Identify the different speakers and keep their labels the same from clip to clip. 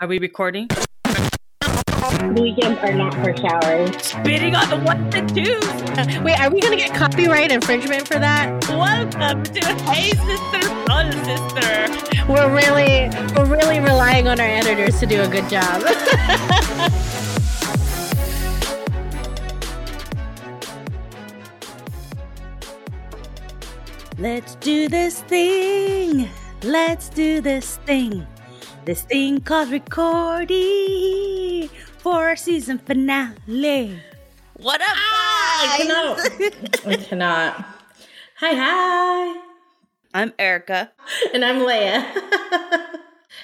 Speaker 1: Are we recording?
Speaker 2: Weekends are not for showers.
Speaker 1: Spitting on the ones and twos.
Speaker 3: Wait, are we gonna get copyright infringement for that?
Speaker 1: Welcome to Hey Sister, Fun Sister.
Speaker 3: We're really, we're really relying on our editors to do a good job.
Speaker 1: Let's do this thing. Let's do this thing. This thing called recording for our season finale. What up,
Speaker 4: ah,
Speaker 1: I
Speaker 4: cannot. I cannot. Hi, hi.
Speaker 1: I'm Erica.
Speaker 4: And I'm Leia.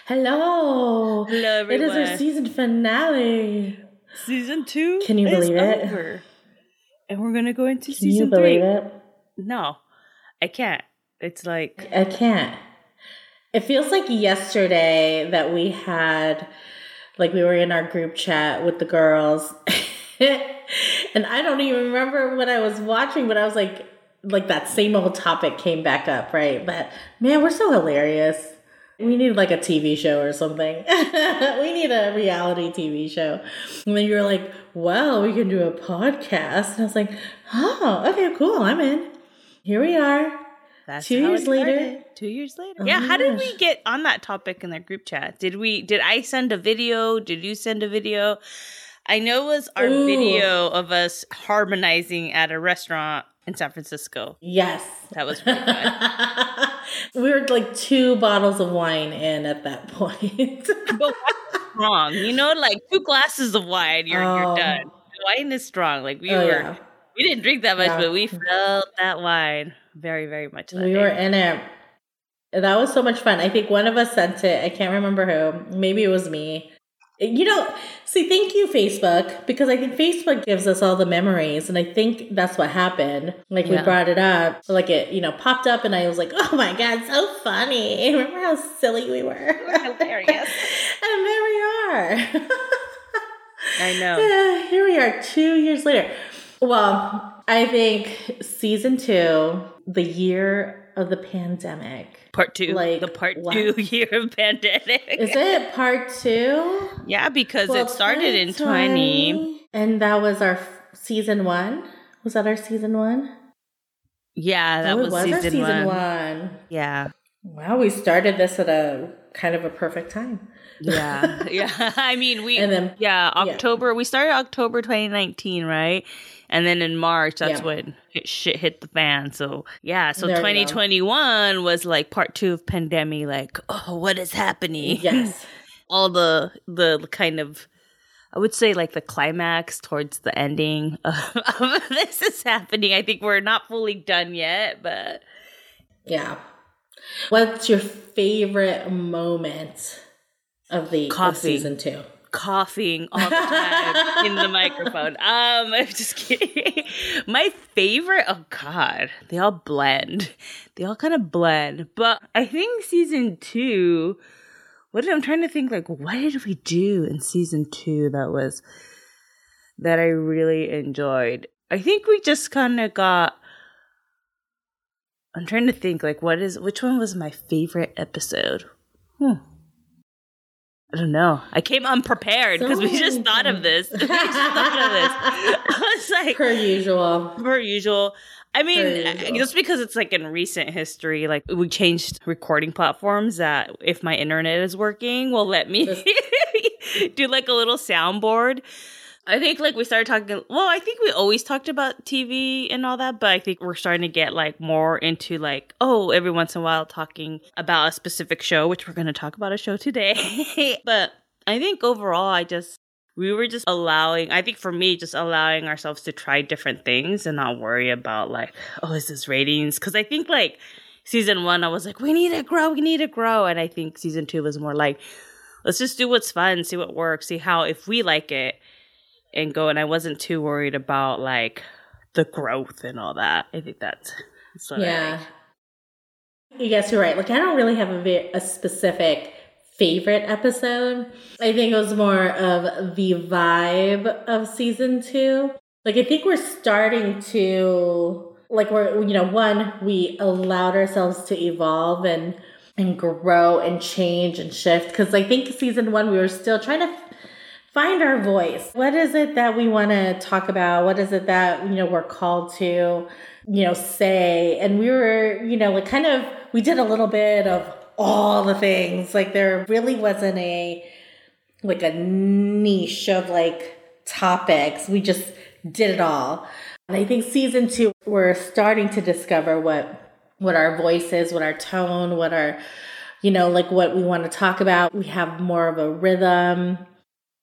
Speaker 4: Hello.
Speaker 1: Hello,
Speaker 4: It is our season finale.
Speaker 1: Season two.
Speaker 4: Can you
Speaker 1: is
Speaker 4: believe it?
Speaker 1: over. And we're gonna go into
Speaker 4: Can
Speaker 1: season
Speaker 4: you believe
Speaker 1: three.
Speaker 4: it?
Speaker 1: No, I can't. It's like
Speaker 4: I can't. It feels like yesterday that we had, like, we were in our group chat with the girls. and I don't even remember what I was watching, but I was like, like that same old topic came back up, right? But man, we're so hilarious. We need like a TV show or something. we need a reality TV show. And then you were like, well, we can do a podcast. And I was like, oh, okay, cool. I'm in. Here we are.
Speaker 1: That's
Speaker 4: Two years later?
Speaker 1: Two years later.
Speaker 4: Oh
Speaker 1: yeah. How did we get on that topic in the group chat? Did we? Did I send a video? Did you send a video? I know it was our
Speaker 4: Ooh.
Speaker 1: video of us harmonizing at a restaurant in San Francisco.
Speaker 4: Yes.
Speaker 1: That was good.
Speaker 4: we were like two bottles of wine in at that point.
Speaker 1: but strong. You know, like two glasses of wine, you're
Speaker 4: Oh.
Speaker 1: you're done. Wine is strong. Like we
Speaker 4: Oh,
Speaker 1: were.
Speaker 4: yeah.
Speaker 1: We didn't drink that much,
Speaker 4: Yeah.
Speaker 1: but we felt that wine very, very much.
Speaker 4: We
Speaker 1: day.
Speaker 4: were in it. That was so much fun. I think one of us sent it. I can't remember who. Maybe it was me. You know, see, thank you, Facebook, because I think Facebook gives us all the memories. And I think that's what happened. Like, we brought it up, like, it, you know, popped up, and I was like, oh my God, so funny. Remember how silly we were?
Speaker 1: hilarious.
Speaker 4: and there we are.
Speaker 1: I know.
Speaker 4: Eh, Here we are, two years later. Well, I think season two, the year of the pandemic.
Speaker 1: Part two,
Speaker 4: Like,
Speaker 1: the part
Speaker 4: what?
Speaker 1: two year of pandemic.
Speaker 4: Is it part two?
Speaker 1: Yeah, because
Speaker 4: Well,
Speaker 1: it started in 20.
Speaker 4: And that was our f- season one? Was that our season one?
Speaker 1: Yeah, that
Speaker 4: Oh,
Speaker 1: was,
Speaker 4: our
Speaker 1: season,
Speaker 4: season
Speaker 1: one.
Speaker 4: one.
Speaker 1: Yeah.
Speaker 4: Wow, we started this at a kind of a perfect time.
Speaker 1: Yeah. yeah. I mean, we,
Speaker 4: And then-
Speaker 1: yeah,
Speaker 4: yeah.
Speaker 1: October, we started October 2019, right? And then in March, that's
Speaker 4: Yeah.
Speaker 1: when it, shit hit the fan. So, yeah, so
Speaker 4: There
Speaker 1: 2021 was like part two of pandemic, like, oh, what is happening?
Speaker 4: Yes.
Speaker 1: all the the kind of I would say like the climax towards the ending of, of this is happening. I think we're not fully done yet, but
Speaker 4: Yeah. What's your favorite moment of the of season two?
Speaker 1: Coughing all the time in the microphone. Um, I'm just kidding. My favorite, oh god, they all blend. They all kind of blend. But I think season two. What did I'm trying to think? Like, what did we do in season two that was that I really enjoyed? I think we just kind of got. I'm trying to think. Like, what is which one was my favorite episode? Hmm. I don't know. I came unprepared
Speaker 4: So
Speaker 1: because we just thought of this. we just thought of this. I was like,
Speaker 4: Per usual.
Speaker 1: per usual. I mean,
Speaker 4: uh, usual.
Speaker 1: just because it's like in recent history, like we changed recording platforms that if my internet is working, will let me do like a little soundboard. I think like we started talking. Well, I think we always talked about TV and all that, but I think we're starting to get like more into like oh, every once in a while talking about a specific show, which we're going to talk about a show today. but I think overall, I just we were just allowing. I think for me, just allowing ourselves to try different things and not worry about like oh, is this ratings? Because I think like season one, I was like we need to grow, we need to grow, and I think season two was more like let's just do what's fun, see what works, see how if we like it and go and I wasn't too worried about like the growth and all that. I think that's, that's I
Speaker 4: Yeah.
Speaker 1: like.
Speaker 4: Yes, you're right. Like, I don't really have a, ve- a specific favorite episode. I think it was more of the vibe of season two. Like, I think we're starting to, like, we're, you know, one, we allowed ourselves to evolve and and grow and change and shift. Because I think season one, we were still trying to find our voice. What is it that we want to talk about? What is it that, you know, we're called to, you know, say? And we were, you know, like kind of, we did a little bit of all the things. Like there really wasn't a, like a niche of like topics. We just did it all. And I think season two, we're starting to discover what what our voice is, what our tone, what our, you know, like what we want to talk about. We have more of a rhythm.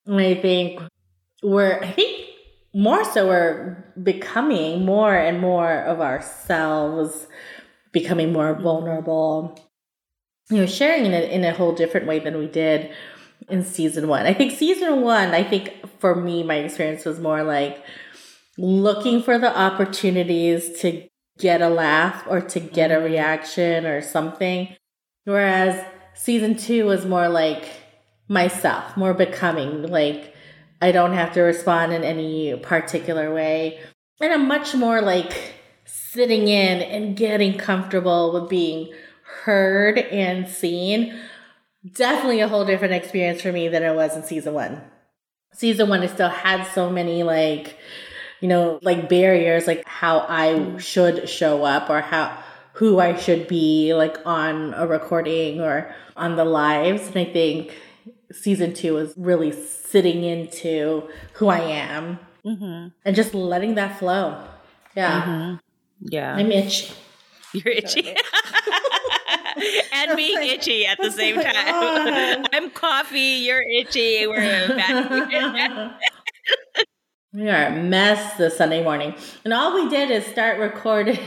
Speaker 4: I think we're, I think more so we're becoming more and more of ourselves, becoming more vulnerable, you know, sharing in a, in a whole different way than we did in season one. I think season one, I think for me, my experience was more like looking for the opportunities to get a laugh or to get a mm-hmm. reaction or something. Whereas season two was more like myself, more becoming. Like I don't have to respond in any particular way. And I'm much more like sitting in and getting comfortable with being heard and seen. Definitely a whole different experience for me than it was in season one. Season one, I still had so many like you know, like barriers, like how I should show up or how, who I should be like on a recording or on the lives. And I think season two is really sitting into who I am mm-hmm. and just letting that flow. Yeah. Mm-hmm.
Speaker 1: Yeah.
Speaker 4: I'm itchy.
Speaker 1: You're itchy. and being itchy at the same time. I'm coffee, you're itchy. We're back.
Speaker 4: We are a mess this Sunday morning. And all we did is start recording.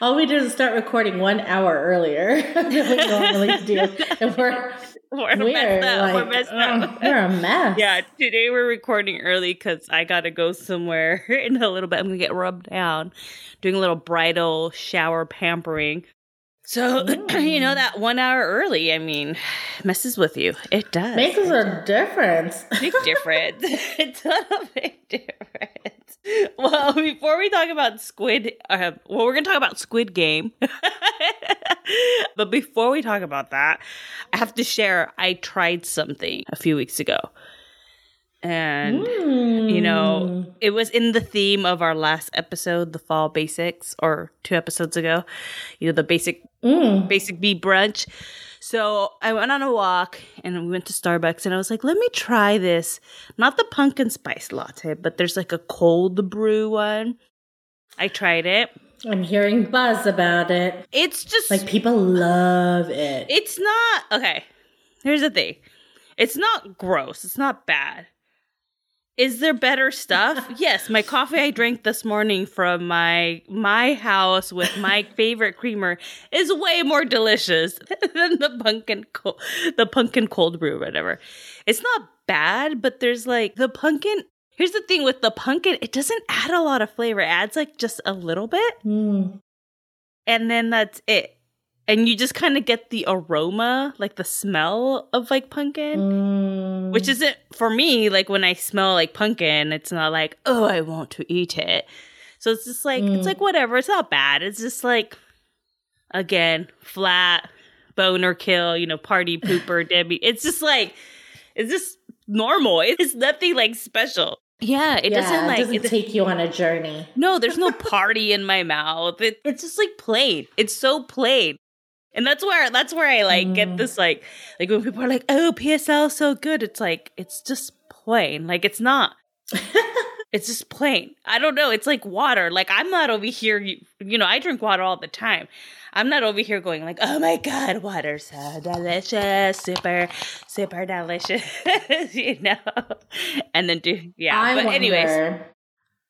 Speaker 4: All we did is start recording one hour earlier than we normally do. And we're,
Speaker 1: we're, we're messed up. Like, we're messed up.
Speaker 4: we're oh, a mess.
Speaker 1: Yeah, today we're recording early because I got to go somewhere in a little bit. I'm going to get rubbed down, doing a little bridal shower pampering. So, you know, that one hour early, I mean, messes with you. It does.
Speaker 4: Makes a difference.
Speaker 1: Big difference. it's a big difference. Well, before we talk about Squid, uh, well, we're going to talk about Squid Game. but before we talk about that, I have to share I tried something a few weeks ago and mm. you know hmm. it was in the theme of our last episode the fall basics or two episodes ago you know the basic mm. basic bee brunch. So i went on a walk and we went to starbucks and i was like let me try this. Not the pumpkin spice latte but there's like a cold brew one. I tried it.
Speaker 4: I'm hearing buzz about it.
Speaker 1: It's just
Speaker 4: like people love it.
Speaker 1: It's not okay here's the thing. It's not gross. It's not bad is there better stuff? yes, my coffee I drank this morning from my my house with my favorite creamer is way more delicious than the pumpkin co- the pumpkin cold brew whatever. It's not bad, but there's like the pumpkin Here's the thing with the pumpkin, it doesn't add a lot of flavor. It adds like just a little bit. Mm. And then that's it and you just kind of get the aroma, like the smell of like pumpkin, mm. which isn't for me. Like when I smell like pumpkin, it's not like oh I want to eat it. So it's just like mm. it's like whatever. It's not bad. It's just like again flat boner kill. You know, party pooper Debbie. It's just like it's just normal. It's nothing like special. Yeah, it yeah, doesn't like
Speaker 4: it doesn't take you on a journey.
Speaker 1: No, there's no party in my mouth. It, it's just like plain. It's so plain. And that's where that's where I like mm. get this like like when people are like, "Oh, PSL is so good." It's like it's just plain. Like it's not. it's just plain. I don't know. It's like water. Like I'm not over here. You, you know, I drink water all the time. I'm not over here going like, "Oh my god, water's so delicious, super, super delicious," you know. And then do yeah. I but wonder, anyways,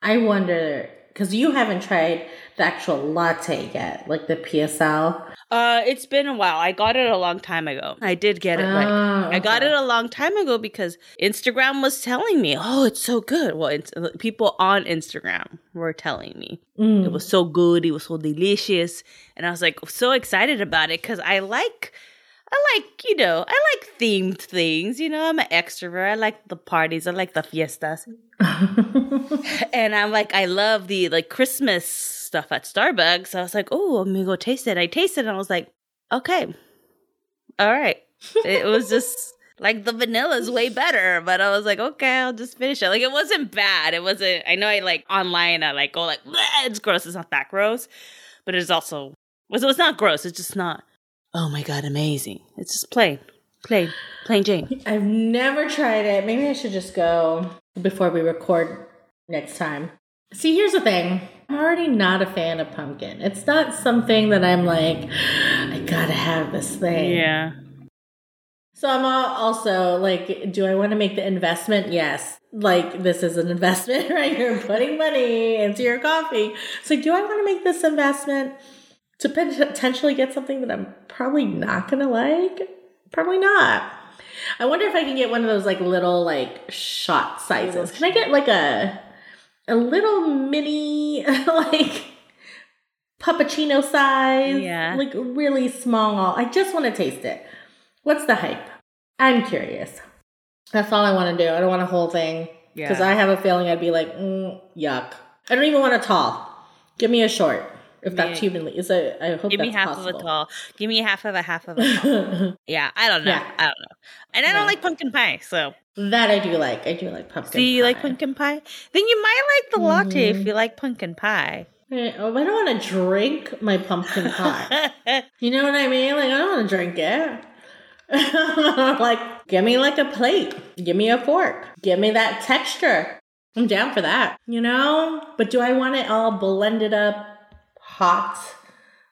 Speaker 4: I wonder because you haven't tried the actual latte yet, like the PSL.
Speaker 1: Uh, it's been a while. I got it a long time ago. I did get it. like okay. I got it a long time ago because Instagram was telling me, "Oh, it's so good." Well, it's, people on Instagram were telling me mm. it was so good. It was so delicious, and I was like so excited about it because I like. I like, you know, I like themed things. You know, I'm an extrovert. I like the parties. I like the fiestas. and I'm like, I love the like Christmas stuff at Starbucks. I was like, oh, I'm gonna go taste it. I tasted it and I was like, okay, all right. It was just like the vanilla's way better, but I was like, okay, I'll just finish it. Like it wasn't bad. It wasn't. I know I like online. I like go like it's gross. It's not that gross, but it's also was it's not gross. It's just not. Oh my god, amazing! It's just plain, plain, plain Jane.
Speaker 4: I've never tried it. Maybe I should just go before we record next time. See, here's the thing. I'm already not a fan of pumpkin. It's not something that I'm like, I gotta have this thing.
Speaker 1: Yeah.
Speaker 4: So I'm also like, do I want to make the investment? Yes. Like this is an investment, right? You're putting money into your coffee. So do I want to make this investment to potentially get something that I'm probably not gonna like? Probably not. I wonder if I can get one of those like little like shot sizes. Can I get like a a little mini like puppuccino size?
Speaker 1: Yeah.
Speaker 4: Like really small. I just want to taste it. What's the hype? I'm curious. That's all I want to do. I don't want a whole thing because
Speaker 1: Yeah.
Speaker 4: I have a feeling I'd be like, mm, yuck. I don't even want a tall. Give me a short, if that's humanly. Is a, I hope
Speaker 1: Give me
Speaker 4: that's
Speaker 1: half
Speaker 4: possible.
Speaker 1: of a tall. Give me half of a half of a tall. yeah, I don't know.
Speaker 4: Yeah.
Speaker 1: I don't know. And I
Speaker 4: Yeah.
Speaker 1: don't like pumpkin pie, so
Speaker 4: that I do like. I do like pumpkin.
Speaker 1: do you like pumpkin pie? Then you might like the latte if you like pumpkin pie.
Speaker 4: Eh, oh, I don't want to drink my pumpkin pie. you know what I mean? Like I don't want to drink it. like, give me like a plate. Give me a fork. Give me that texture. I'm down for that. You know? But do I want it all blended up, hot,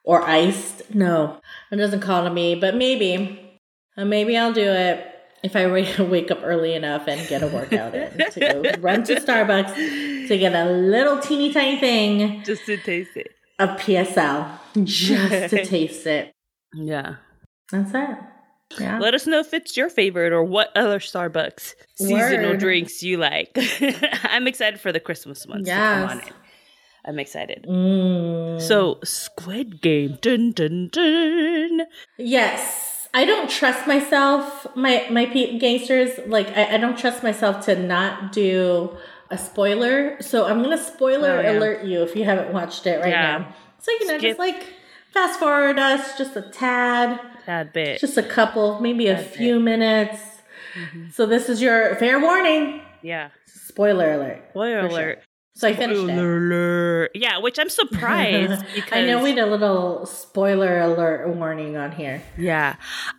Speaker 4: or iced? No, it doesn't call to me. But maybe, uh, maybe I'll do it if I wake, up early enough and get a workout in to go run to Starbucks to get a little teeny tiny thing
Speaker 1: Just to taste it.
Speaker 4: of PSL just to taste it.
Speaker 1: Yeah.
Speaker 4: That's it. Yeah.
Speaker 1: Let us know if it's your favorite or what other Starbucks seasonal
Speaker 4: Word.
Speaker 1: drinks you like. I'm excited for the Christmas ones to come on
Speaker 4: Yes.
Speaker 1: I'm excited.
Speaker 4: Mm.
Speaker 1: So, Squid Game. Dun dun dun.
Speaker 4: yes, I don't trust myself. My my pe- gangsters like I, I don't trust myself to not do a spoiler. So I'm gonna spoiler
Speaker 1: Oh, yeah.
Speaker 4: alert you if you haven't watched it right
Speaker 1: Yeah.
Speaker 4: now. So you know,
Speaker 1: Skip.
Speaker 4: just like fast forward us just a tad.
Speaker 1: Tad bit.
Speaker 4: just a couple, maybe a
Speaker 1: That's Mm-hmm.
Speaker 4: few minutes. So this is your fair warning.
Speaker 1: yeah.
Speaker 4: Spoiler alert.
Speaker 1: Spoiler
Speaker 4: alert. sure. So I finished it.
Speaker 1: Spoiler alert. Yeah, which I'm surprised because
Speaker 4: I know we had a little spoiler alert warning on here.
Speaker 1: Yeah,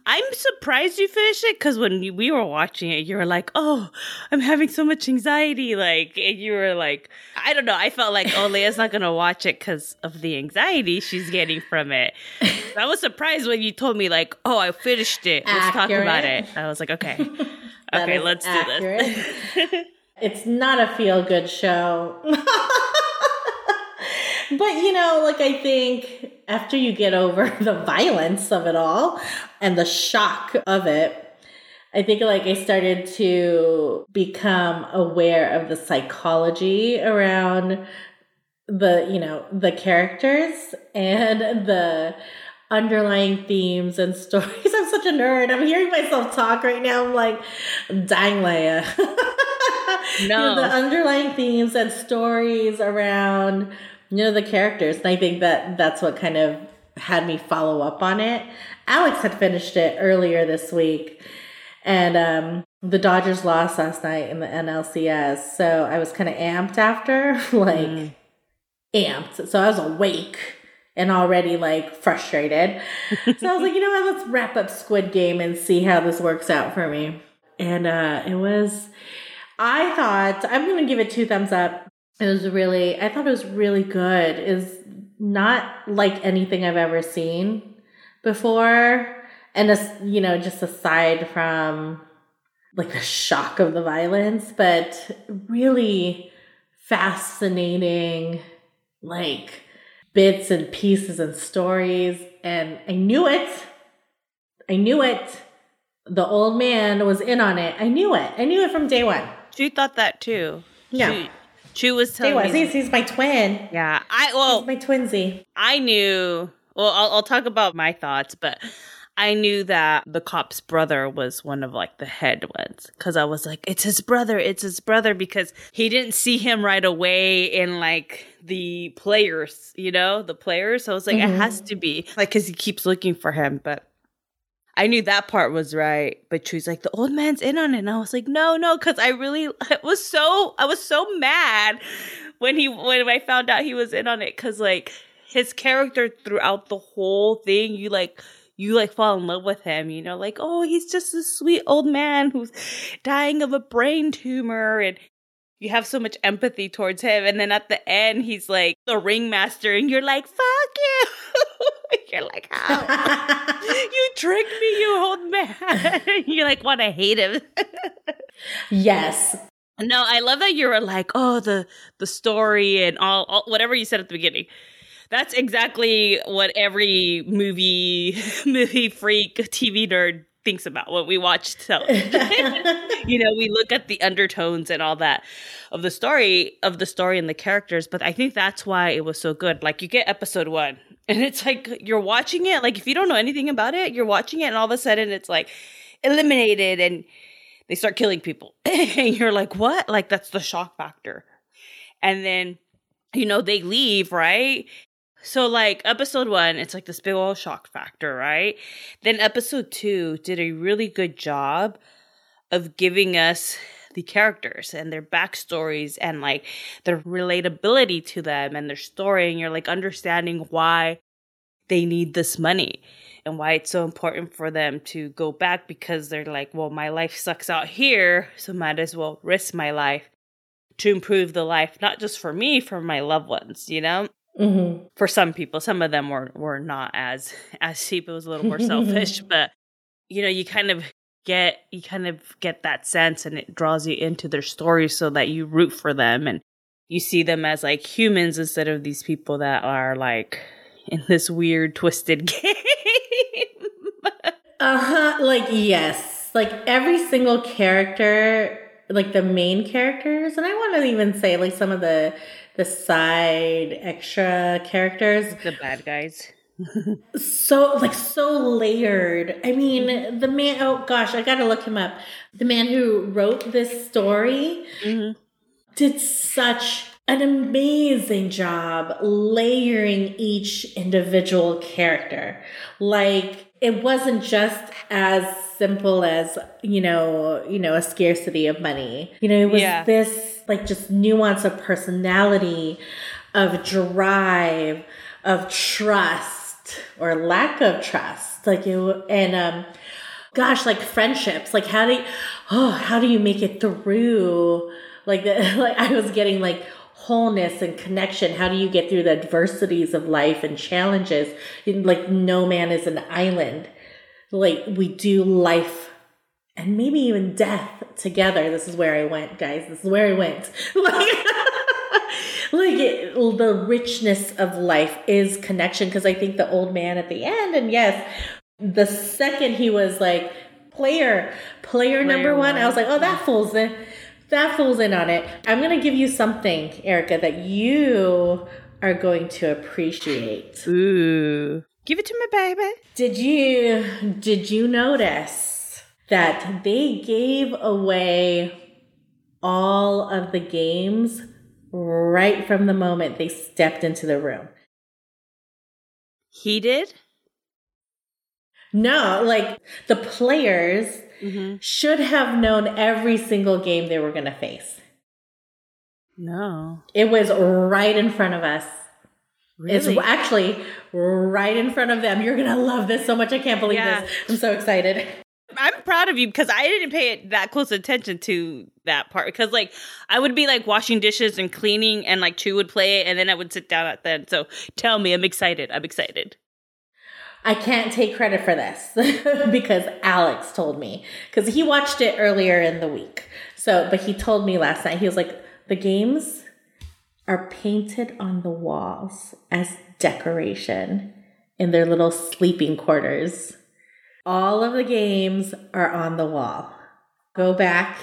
Speaker 1: I'm surprised you finished it because when we were watching it, you were like, "Oh, I'm having so much anxiety." Like, and you were like, "I don't know." I felt like, "Oh, Leah's not gonna watch it because of the anxiety she's getting from it." I was surprised when you told me, like, "Oh, I finished it. Let's talk about it." I was like, "Okay, okay, let's do this."
Speaker 4: It's not a feel good show. but you know, like I think after you get over the violence of it all and the shock of it, I think like I started to become aware of the psychology around the, you know, the characters and the underlying themes and stories. I'm such a nerd. I'm hearing myself talk right now. I'm like, dang, Leia. You know,
Speaker 1: No.
Speaker 4: the underlying themes and stories around, you know, the characters. And I think that that's what kind of had me follow up on it. Alex had finished it earlier this week. And um, the Dodgers lost last night in the NLCS. So I was kind of amped after, like
Speaker 1: Mm.
Speaker 4: amped. So I was awake and already like frustrated. so I was like, you know what? Let's wrap up Squid Game and see how this works out for me. And uh, it was, I thought, I'm going to give it two thumbs up. It was really, I thought it was really good. Is not like anything I've ever seen before. And, you know, just aside from like the shock of the violence, but really fascinating, like bits and pieces and stories. And I knew it. I knew it. The old man was in on it. I knew it. I knew it from day one.
Speaker 1: Chu thought that too.
Speaker 4: Yeah.
Speaker 1: Chu, Chu was telling
Speaker 4: one.
Speaker 1: me.
Speaker 4: He's, he's my twin.
Speaker 1: Yeah, I well,
Speaker 4: He's my twinsy.
Speaker 1: I knew. Well, I'll, I'll talk about my thoughts, but I knew that the cop's brother was one of like the head ones because I was like, it's his brother, it's his brother because he didn't see him right away in like the players, you know, the players. So I was like,
Speaker 4: Mhm.
Speaker 1: it has to be like because he keeps looking for him, but. I knew that part was right, but she's like, the old man's in on it. And I was like, no, no, because I really I was so I was so mad when he when I found out he was in on it. Cause like his character throughout the whole thing, you like you like fall in love with him, you know, like, oh, he's just a sweet old man who's dying of a brain tumor and you have so much empathy towards him. And then at the end, he's like the ringmaster, and you're like, fuck you. you're like, how? you tricked me, you old man. you like want to hate him.
Speaker 4: yes.
Speaker 1: No, I love that you were like, oh, the the story and all, all whatever you said at the beginning. That's exactly what every movie movie freak TV nerd thinks about what we watch so you know we look at the undertones and all that of the story of the story and the characters but i think that's why it was so good. Like you get episode one and it's like you're watching it like if you don't know anything about it you're watching it and all of a sudden it's like eliminated and they start killing people. And you're like what? Like that's the shock factor. And then you know they leave right so like episode one, it's like this big old shock factor, right? Then episode two did a really good job of giving us the characters and their backstories and like the relatability to them and their story and you're like understanding why they need this money and why it's so important for them to go back because they're like, well, my life sucks out here, so might as well risk my life to improve the life, not just for me, for my loved ones, you know? Mm-hmm. For some people, some of them were were not as as cheap. It was a little more selfish, but you know, you kind of get you kind of get that sense, and it draws you into their story so that you root for them and you see them as like humans instead of these people that are like in this weird twisted game.
Speaker 4: uh huh. Like yes, like every single character, like the main characters, and I want to even say like some of the the side extra characters.
Speaker 1: The bad guys.
Speaker 4: so like so layered. I mean, the man oh gosh, I gotta look him up. The man who wrote this story mm-hmm. did such an amazing job layering each individual character. Like it wasn't just as simple as, you know, you know, a scarcity of money. You know, it was yeah. this like just nuance of personality, of drive, of trust or lack of trust. Like you and um, gosh, like friendships. Like how do you, oh, how do you make it through? Like the, like I was getting like wholeness and connection. How do you get through the adversities of life and challenges? Like no man is an island. Like we do life and maybe even death together. This is where I went, guys. This is where I went. like, like it, the richness of life is connection. Because I think the old man at the end, and yes, the second he was like player, player, player number one, one, I was like, oh, that fool's in. That fool's in on it. I'm gonna give you something, Erica, that you are going to appreciate.
Speaker 1: Ooh. Give it to me, baby.
Speaker 4: Did you did you notice that they gave away all of the games right from the moment they stepped into the room.
Speaker 1: He did?
Speaker 4: No, like the players mm-hmm. should have known every single game they were going to face.
Speaker 1: No.
Speaker 4: It was right in front of us. Really? It's actually right in front of them. You're going to love this so much. I can't believe yeah. this. I'm so excited.
Speaker 1: I'm proud of you because I didn't pay it that close attention to that part because like I would be like washing dishes and cleaning and like Chu would play it and then I would sit down at then. So tell me, I'm excited. I'm excited.
Speaker 4: I can't take credit for this because Alex told me because he watched it earlier in the week. So, but he told me last night, he was like, the games are painted on the walls as decoration in their little sleeping quarters. All of the games are on the wall. Go back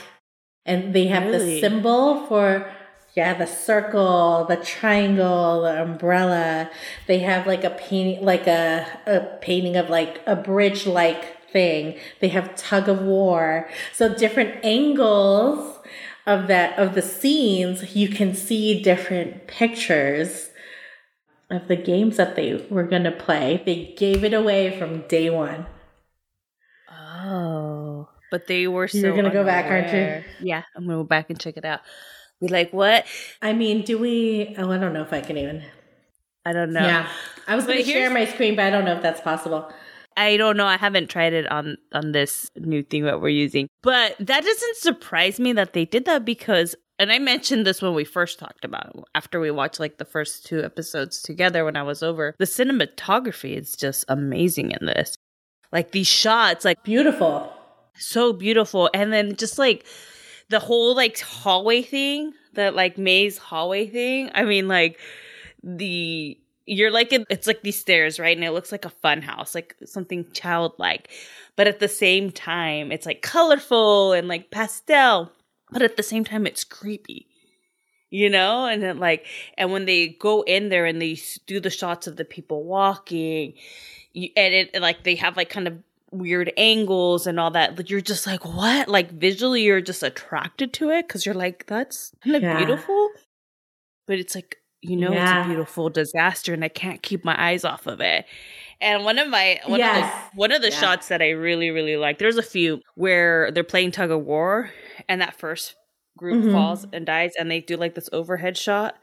Speaker 4: and they have really? the symbol for yeah, the circle, the triangle, the umbrella. They have like a painting like a a painting of like a bridge like thing. They have tug of war. So different angles of that of the scenes, you can see different pictures of the games that they were going to play. They gave it away from day 1.
Speaker 1: Oh, but they were so.
Speaker 4: You're gonna go back, aren't you?
Speaker 1: Yeah, I'm gonna go back and check it out. Be like, what?
Speaker 4: I mean, do we? Oh, I don't know if I can even.
Speaker 1: I don't know.
Speaker 4: Yeah, I was going to share my screen, but I don't know if that's possible.
Speaker 1: I don't know. I haven't tried it on on this new thing that we're using, but that doesn't surprise me that they did that because. And I mentioned this when we first talked about it, after we watched like the first two episodes together when I was over. The cinematography is just amazing in this. Like these shots, like
Speaker 4: Beautiful.
Speaker 1: so beautiful. And then just like the whole like hallway thing, that like maze hallway thing. I mean, like the you're like in, it's like these stairs, right? And it looks like a fun house, like something childlike. But at the same time, it's like colorful and like pastel. But at the same time, it's creepy. You know, and then like, and when they go in there and they do the shots of the people walking, you, and it like they have like kind of weird angles and all that. Like you're just like, what? Like visually, you're just attracted to it because you're like, that's kind of
Speaker 4: Yeah.
Speaker 1: beautiful. But it's like, you know, it's a beautiful disaster, and I can't keep my eyes off of it. And one of my one
Speaker 4: Yes.
Speaker 1: of the one of the
Speaker 4: Yeah.
Speaker 1: shots that I really really like. There's a few where they're playing tug of war, and that first group
Speaker 4: Mhm.
Speaker 1: falls and dies, and they do like this overhead shot,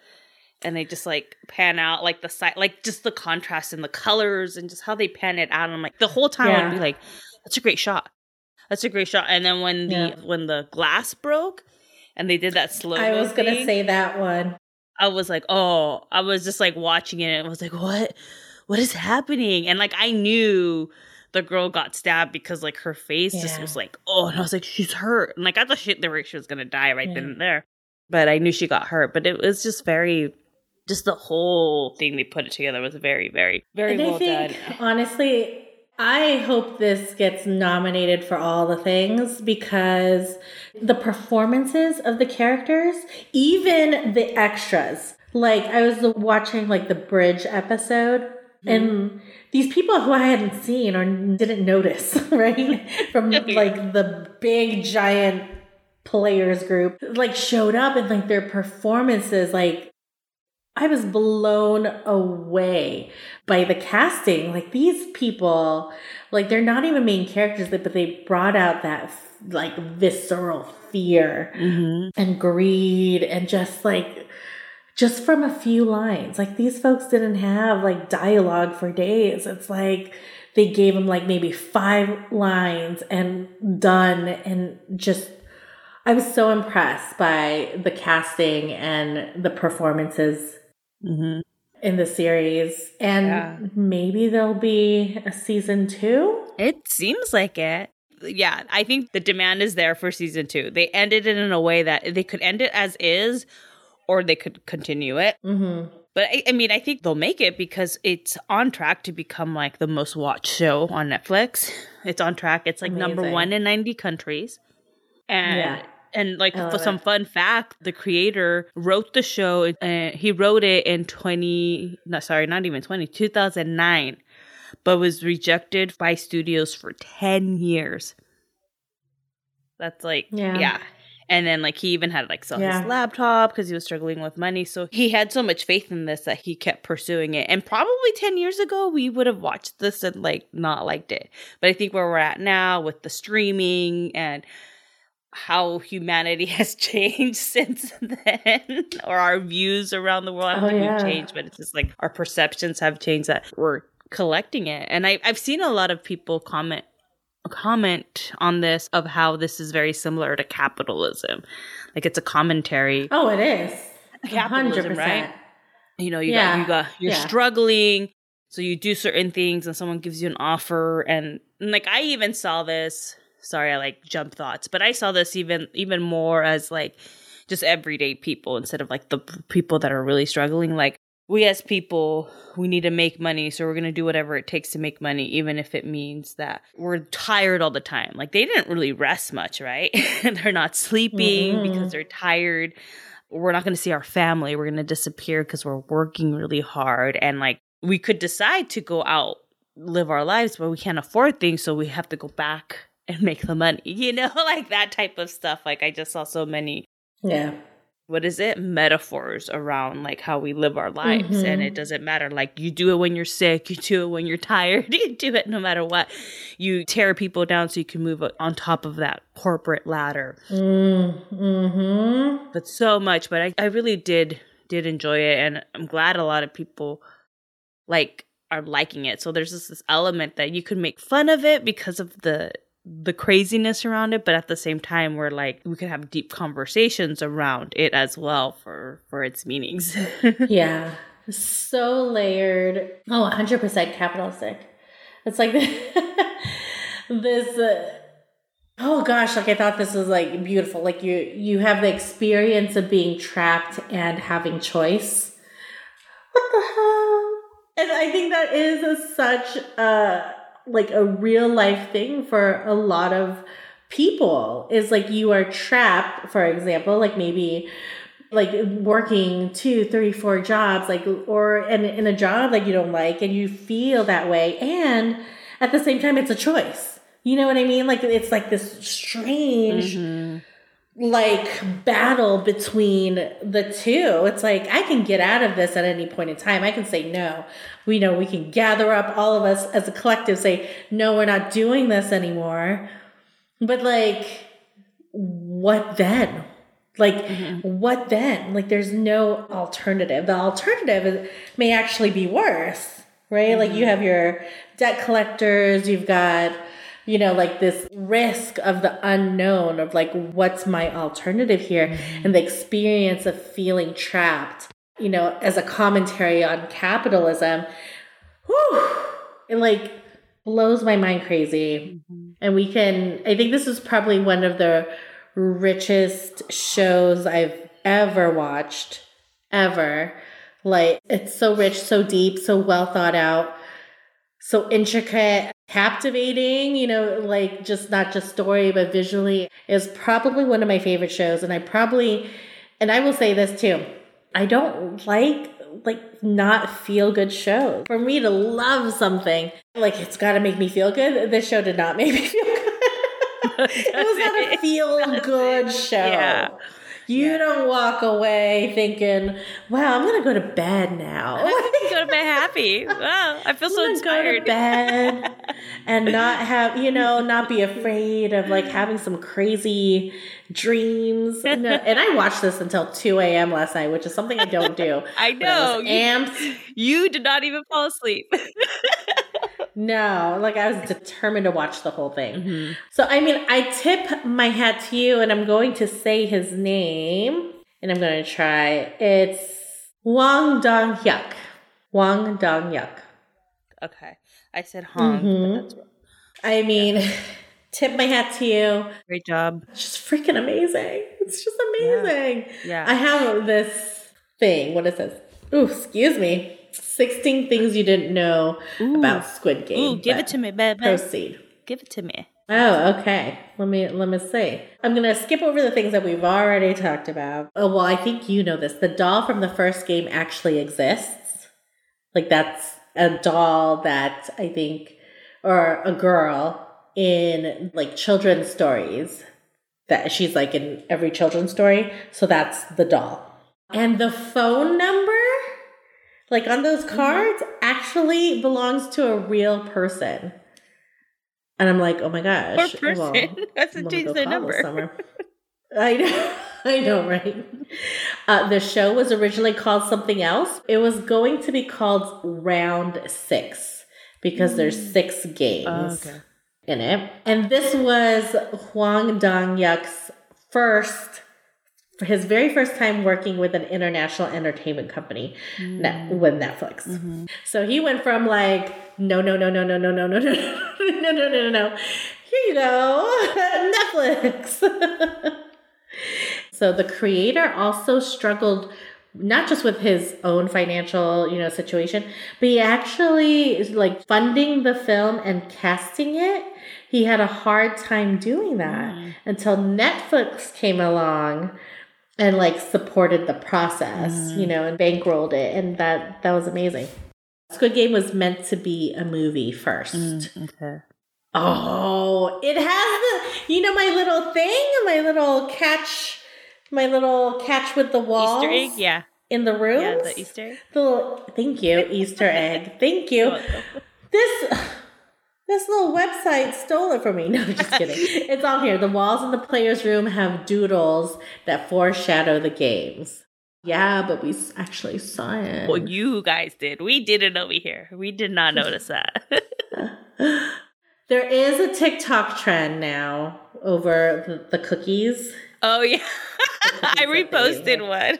Speaker 1: and they just like pan out like the side, like just the contrast and the colors and just how they pan it out. And I'm like the whole time I'd be like, "That's a great shot. That's a great shot." And then when the
Speaker 4: Yeah.
Speaker 1: when the glass broke, and they did that slow.
Speaker 4: I was going to say that one.
Speaker 1: I was like, oh, I was just like watching it and I was like, what? What is happening? And like I knew the girl got stabbed because like her face just was like, oh, and I was like, she's hurt. And like I thought she, they were, she was gonna die right then and there. But I knew she got hurt. But it was just very just the whole thing they put it together was very, very, very
Speaker 4: and
Speaker 1: well
Speaker 4: think,
Speaker 1: done.
Speaker 4: honestly, I hope this gets nominated for all the things because the performances of the characters, even the extras, like I was watching like the bridge episode. Mm-hmm. And these people who I hadn't seen or didn't notice, right? From like the big giant players group, like showed up and like their performances, like I was blown away by the casting. Like these people, like they're not even main characters, but they brought out that like visceral fear
Speaker 1: hmm
Speaker 4: and greed and just like just from a few lines. Like these folks didn't have like dialogue for days. It's like they gave them like maybe five lines and done and just I was so impressed by the casting and the performances
Speaker 1: hmm
Speaker 4: in the series. And
Speaker 1: Yeah.
Speaker 4: maybe there'll be a season two.
Speaker 1: It seems like it. Yeah, I think the demand is there for season two. They ended it in a way that they could end it as is, or they could continue it.
Speaker 4: Mm-hmm.
Speaker 1: But I, I mean, I think they'll make it because it's on track to become like the most watched show on Netflix. It's on track. It's like number one in 90 countries. And
Speaker 4: Yeah.
Speaker 1: And like for oh. some
Speaker 4: it.
Speaker 1: fun fact, the creator wrote the show and he wrote it in 20 no sorry, not even 20, 2009, but was rejected by studios for 10 years. That's like
Speaker 4: Yeah.
Speaker 1: yeah. And then like he even had to like sell
Speaker 4: Yeah.
Speaker 1: his laptop because he was struggling with money. So he had so much faith in this that he kept pursuing it. And probably 10 years ago we would have watched this and like not liked it. But I think where we're at now with the streaming and how humanity has changed since then or our views around the world. I
Speaker 4: Oh,
Speaker 1: think
Speaker 4: yeah.
Speaker 1: we've changed, but it's just like our perceptions have changed that we're collecting it. And I, I've seen a lot of people comment comment on this of how this is very similar to capitalism. Like it's a commentary.
Speaker 4: Oh, it is.
Speaker 1: Capitalism,
Speaker 4: hundred
Speaker 1: right? You know, you
Speaker 4: Yeah.
Speaker 1: got you got you're
Speaker 4: Yeah.
Speaker 1: struggling, so you do certain things and someone gives you an offer and, and like I even saw this sorry I like jump thoughts, but I saw this even even more as like just everyday people instead of like the people that are really struggling. Like we as people we need to make money so we're going to do whatever it takes to make money even if it means that we're tired all the time. Like they didn't really rest much right? They're not sleeping
Speaker 4: Mhm.
Speaker 1: because they're tired. We're not going to see our family. We're going to disappear because we're working really hard and like we could decide to go out live our lives but we can't afford things so we have to go back and make the money you know like that type of stuff like i just saw so many
Speaker 4: Yeah.
Speaker 1: what is it metaphors around like how we live our lives mm-hmm. and it doesn't matter like you do it when you're sick you do it when you're tired you do it no matter what you tear people down so you can move on top of that corporate ladder mm-hmm. but so much but I, I really did did enjoy it and i'm glad a lot of people like are liking it so there's this, this element that you could make fun of it because of the the craziness around it but at the same time we're like we could have deep conversations around it as well for for its meanings.
Speaker 4: Yeah. So layered. Oh 100% capitalistic it's like this uh, oh gosh like i thought this was like beautiful. Like you you have the experience of being trapped and having choice. What the hell? And i think that is a, such a like a real life thing for a lot of people is like you are trapped for example like maybe like working two three four jobs like or in, in a job that you don't like and you feel that way and at the same time it's a choice. You know what i mean? Like it's like this strange mm-hmm like battle between the two. It's like I can get out of this at any point in time. I can say no. We know we can gather up all of us as a collective, say, no, we're not doing this anymore. But like, what then? Like, mm-hmm. what then? Like, there's no alternative. The alternative may actually be worse, right? Mm-hmm. Like, you have your debt collectors, you've got you know, like this risk of the unknown of like, what's my alternative here? Mm-hmm. And the experience of feeling trapped, you know, as a commentary on capitalism, whew, it like blows my mind crazy. Mm-hmm. And we can, I think this is probably one of the richest shows I've ever watched, ever. Like, it's so rich, so deep, so well thought out so intricate, captivating, you know, like just not just story, but visually is probably one of my favorite shows. And I probably, and I will say this too, I don't like like not feel good shows. For me to love something, like it's got to make me feel good. This show did not make me feel good. it was not a feel good show. Yeah. You yeah. don't walk away thinking, "Wow, I'm gonna go to bed now."
Speaker 1: I'm gonna go to bed happy. Wow, I feel so inspired.
Speaker 4: Go to bed and not have you know not be afraid of like having some crazy dreams. No, and I watched this until two a.m. last night, which is something I don't do.
Speaker 1: I know.
Speaker 4: I amped.
Speaker 1: You, you did not even fall asleep.
Speaker 4: No, like I was determined to watch the whole thing. Mm-hmm. So, I mean, I tip my hat to you, and I'm going to say his name, and I'm going to try. It's Wang Dong Hyuk. Wang Dong Hyuk.
Speaker 1: Okay. I said Hong, mm-hmm.
Speaker 4: I mean, tip my hat to you.
Speaker 1: Great job.
Speaker 4: It's just freaking amazing. It's just amazing. Yeah. yeah. I have this thing. What is this? Ooh, excuse me. 16 things you didn't know Ooh. about Squid Game.
Speaker 1: Ooh, give it to me, baby.
Speaker 4: Proceed.
Speaker 1: Give it to me.
Speaker 4: Oh, okay. Let me let me see. I'm gonna skip over the things that we've already talked about. Oh well, I think you know this. The doll from the first game actually exists. Like that's a doll that I think, or a girl in like children's stories. That she's like in every children's story. So that's the doll. And the phone number like on those mm-hmm. cards mm-hmm. actually belongs to a real person. And I'm like, oh my gosh.
Speaker 1: Poor person. Well, That's to change their number.
Speaker 4: I know, I know, right? Uh, the show was originally called something else. It was going to be called Round Six because mm. there's six games oh, okay. in it. And this was Hwang Dong-hyuk's first for his very first time working with an international entertainment company mm. net, with Netflix. Mm-hmm. So he went from like, no, no, no, no, no, no, no, no, no, no, no, no, no, no. Here you go, Netflix. so the creator also struggled not just with his own financial, you know, situation, but he actually like funding the film and casting it. He had a hard time doing that mm. until Netflix came along and like supported the process, mm. you know, and bankrolled it, and that that was amazing. Squid Game was meant to be a movie first. Mm, okay. Oh, it has the you know my little thing, my little catch my little catch with the walls
Speaker 1: Easter egg, yeah,
Speaker 4: in the room.
Speaker 1: yeah, the Easter egg.
Speaker 4: The little, thank you, Easter egg. Thank you. This this little website stole it from me. No, just kidding. it's on here. The walls in the player's room have doodles that foreshadow the games. Yeah, but we actually saw it.
Speaker 1: Well, you guys did. We did it over here. We did not notice that.
Speaker 4: There is a TikTok trend now over the, the cookies,
Speaker 1: oh yeah, I reposted one.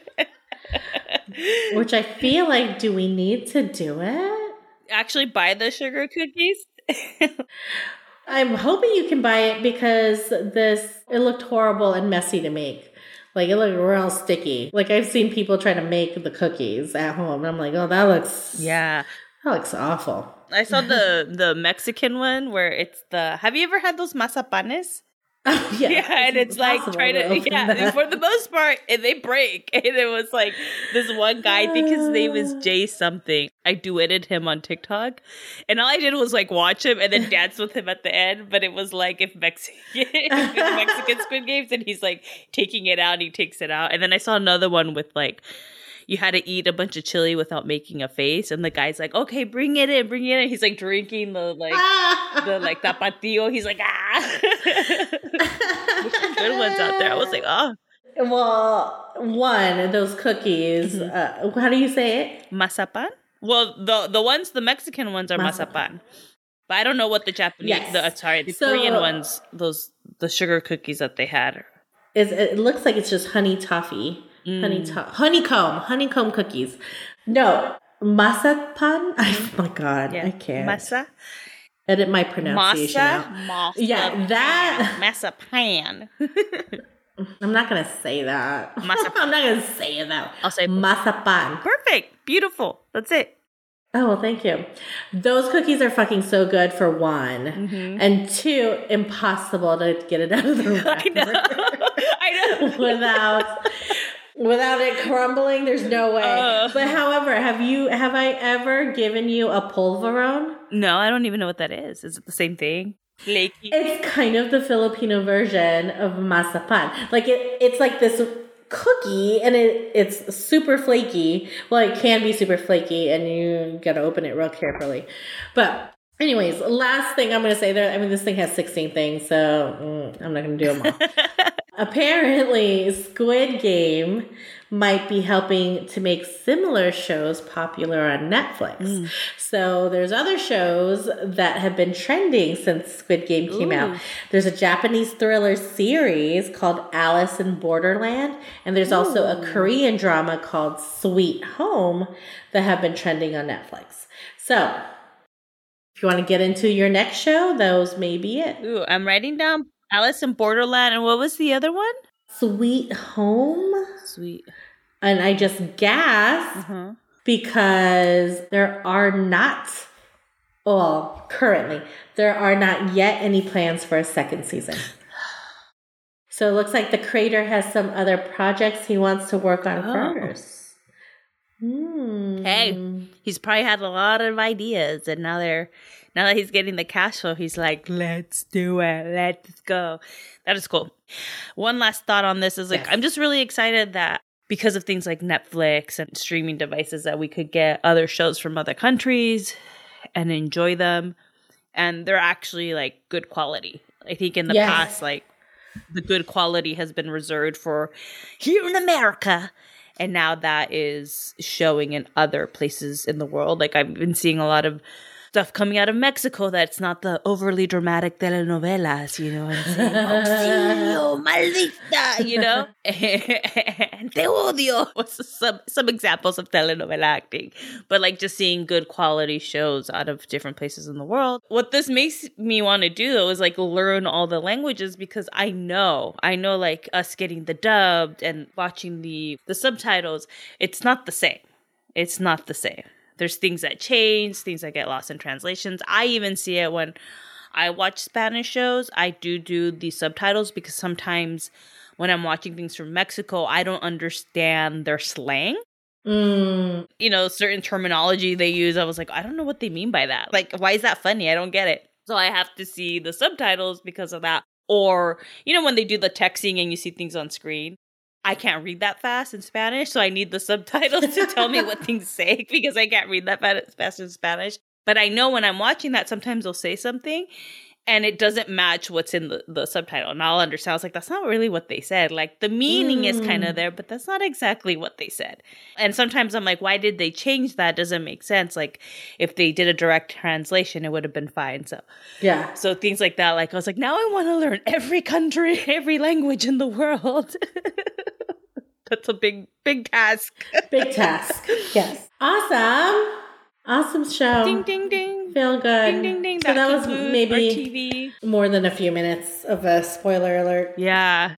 Speaker 4: which I feel like, do we need to do it?
Speaker 1: Actually, buy the sugar cookies.
Speaker 4: I'm hoping you can buy it because this it looked horrible and messy to make. Like it looked real sticky. Like I've seen people try to make the cookies at home, and I'm like, oh, that looks
Speaker 1: yeah,
Speaker 4: that looks awful.
Speaker 1: I saw the the Mexican one where it's the. Have you ever had those mazapanes?
Speaker 4: yeah,
Speaker 1: Yeah, and it's like trying to,
Speaker 4: open
Speaker 1: yeah.
Speaker 4: that.
Speaker 1: For the most part, and they break. And it was like this one guy. I think his name is Jay something. I duetted him on TikTok, and all I did was like watch him and then dance with him at the end. But it was like if Mexican if Mexican Squid Games, and he's like taking it out, he takes it out. And then I saw another one with like. You had to eat a bunch of chili without making a face, and the guy's like, "Okay, bring it in, bring it in." He's like drinking the like the like tapatío. He's like, ah. There's some good ones out there. I was like, oh,
Speaker 4: well, one those cookies.
Speaker 1: Mm-hmm.
Speaker 4: Uh, how do you say it?
Speaker 1: mazapan. Well, the the ones, the Mexican ones are
Speaker 4: Mazapan.
Speaker 1: mazapan, but I don't know what the Japanese,
Speaker 4: Yes.
Speaker 1: the uh, sorry, the
Speaker 4: So-
Speaker 1: Korean ones, those the sugar cookies that they had.
Speaker 4: Is it looks like it's just honey toffee,
Speaker 1: Mm.
Speaker 4: to- honeycomb, honeycomb cookies. No, masapan. Oh my god, I can't
Speaker 1: masa,
Speaker 4: edit my pronunciation out.
Speaker 1: masa, masa,
Speaker 4: Yeah, that-
Speaker 1: masapan.
Speaker 4: I'm not gonna say that.
Speaker 1: Masapan.
Speaker 4: I'm not gonna say that.
Speaker 1: I'll say
Speaker 4: masapan.
Speaker 1: perfect, beautiful. That's it.
Speaker 4: Oh well, thank you. Those cookies are fucking so good for one,
Speaker 1: Mm-hmm.
Speaker 4: and two, impossible to get it out of the
Speaker 1: I know.
Speaker 4: wrapper
Speaker 1: I know.
Speaker 4: without without it crumbling. There's no way.
Speaker 1: Uh.
Speaker 4: but however, have you have I ever given you a polvoron?
Speaker 1: No, I don't even know what that is. Is it the same thing? Flaky.
Speaker 4: It's kind of the Filipino version of masapan. Like it, it's like this cookie, and it it's super flaky. Well, it can be super flaky, and you gotta open it real carefully. But anyways, last thing I'm gonna say there. I mean, this thing has 16 things, so mm, I'm not gonna do them all. Apparently, Squid Game might be helping to make similar shows popular on Netflix. So there's other shows that have been trending since Squid Game came out. There's a Japanese thriller series called Alice in Borderland, and there's also a Korean drama called Sweet Home that have been trending on Netflix. So if you want to get into your next show, those may be it.
Speaker 1: Ooh, I'm writing down Alice in Borderland, and what was the other one?
Speaker 4: Sweet Home.
Speaker 1: Sweet.
Speaker 4: And I just gasped
Speaker 1: Uh-huh.
Speaker 4: because there are not, well, currently, there are not yet any plans for a second season. So it looks like the creator has some other projects he wants to work on
Speaker 1: Oh.
Speaker 4: first. Hmm.
Speaker 1: Hey. He's probably had a lot of ideas, and now they're now that he's getting the cash flow, he's like, "Let's do it, let's go." That is cool. One last thought on this is like,
Speaker 4: Yes.
Speaker 1: I'm just really excited that because of things like Netflix and streaming devices, that we could get other shows from other countries and enjoy them, and they're actually like good quality. I think in the
Speaker 4: Yes.
Speaker 1: past, like the good quality has been reserved for here in America. And now that is showing in other places in the world. Like I've been seeing a lot of stuff coming out of Mexico that's not the overly dramatic telenovelas, you know, and saying, "Auxilio, maldita, you know, te odio. Some some examples of telenovela acting? But like just seeing good quality shows out of different places in the world. What this makes me want to do though is like learn all the languages because I know, I know like us getting the dubbed and watching the the subtitles, it's not the same. It's not the same. There's things that change, things that get lost in translations. I even see it when I watch Spanish shows. I do do the subtitles because sometimes when I'm watching things from Mexico, I don't understand their slang.
Speaker 4: Mm.
Speaker 1: You know, certain terminology they use. I was like, I don't know what they mean by that. Like, why is that funny? I don't get it. So I have to see the subtitles because of that. Or, you know, when they do the texting and you see things on screen. I can't read that fast in Spanish, so I need the subtitles to tell me what things say because I can't read that fast in Spanish. But I know when I'm watching that, sometimes they'll say something and it doesn't match what's in the, the subtitle. And I'll understand. I was like, that's not really what they said. Like the meaning mm. is kind of there, but that's not exactly what they said. And sometimes I'm like, why did they change that? Doesn't make sense. Like if they did a direct translation, it would have been fine. So
Speaker 4: yeah.
Speaker 1: So things like that. Like I was like, now I want to learn every country, every language in the world. That's a big, big task.
Speaker 4: big task. Yes. Awesome. Awesome show.
Speaker 1: Ding ding ding.
Speaker 4: Feel good.
Speaker 1: Ding ding ding.
Speaker 4: So that, that was maybe more than a few minutes of a spoiler alert.
Speaker 1: Yeah.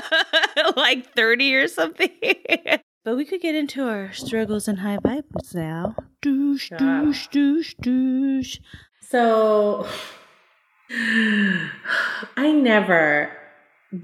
Speaker 1: like 30 or something. but we could get into our struggles and high vibes now. Douche, yeah. douche, douche, douche.
Speaker 4: So I never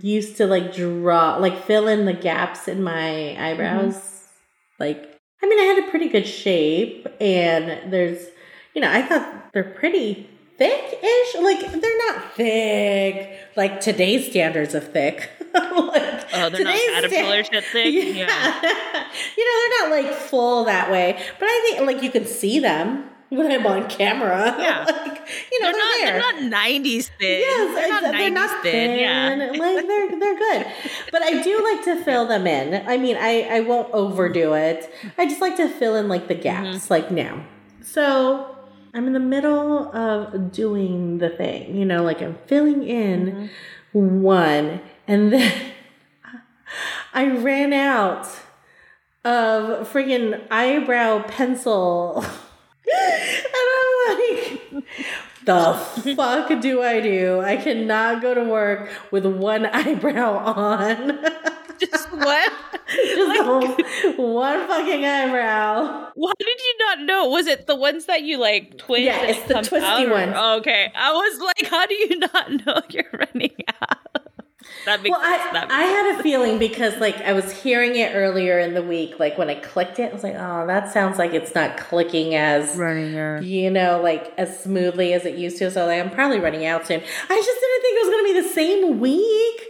Speaker 4: used to like draw, like fill in the gaps in my eyebrows. Mm-hmm. Like I mean, I had a pretty good shape, and there's, you know, I thought they're pretty thick-ish. Like they're not thick, like today's standards of thick. like,
Speaker 1: oh, they're not caterpillar sta- shit thick. Yeah.
Speaker 4: yeah. you know, they're not like full that way, but I think like you can see them when I'm on camera.
Speaker 1: Yeah.
Speaker 4: like, you know,
Speaker 1: they're, they're, not, they're not 90s thin.
Speaker 4: Yes,
Speaker 1: they're not,
Speaker 4: they're not thin. Yeah. like they're, they're good. But I do like to fill them in. I mean, I, I won't overdo it. I just like to fill in like the gaps, mm-hmm. like now. So I'm in the middle of doing the thing, you know, like I'm filling in mm-hmm. one and then I ran out of friggin' eyebrow pencil and I'm like, the fuck do I do? I cannot go to work with one eyebrow on.
Speaker 1: Just what?
Speaker 4: Just like, one fucking eyebrow.
Speaker 1: Why did you not know? Was it the ones that you like twist?
Speaker 4: Yeah, it's the twisty ones.
Speaker 1: Oh, okay, I was like, how do you not know you're running out? That makes
Speaker 4: well, sense. I, makes I sense. had a feeling because like I was hearing it earlier in the week. Like when I clicked it, I was like, oh, that sounds like it's not clicking as
Speaker 1: running out.
Speaker 4: You know, like as smoothly as it used to. So like, I'm probably running out soon. I just didn't think it was going to be the same week.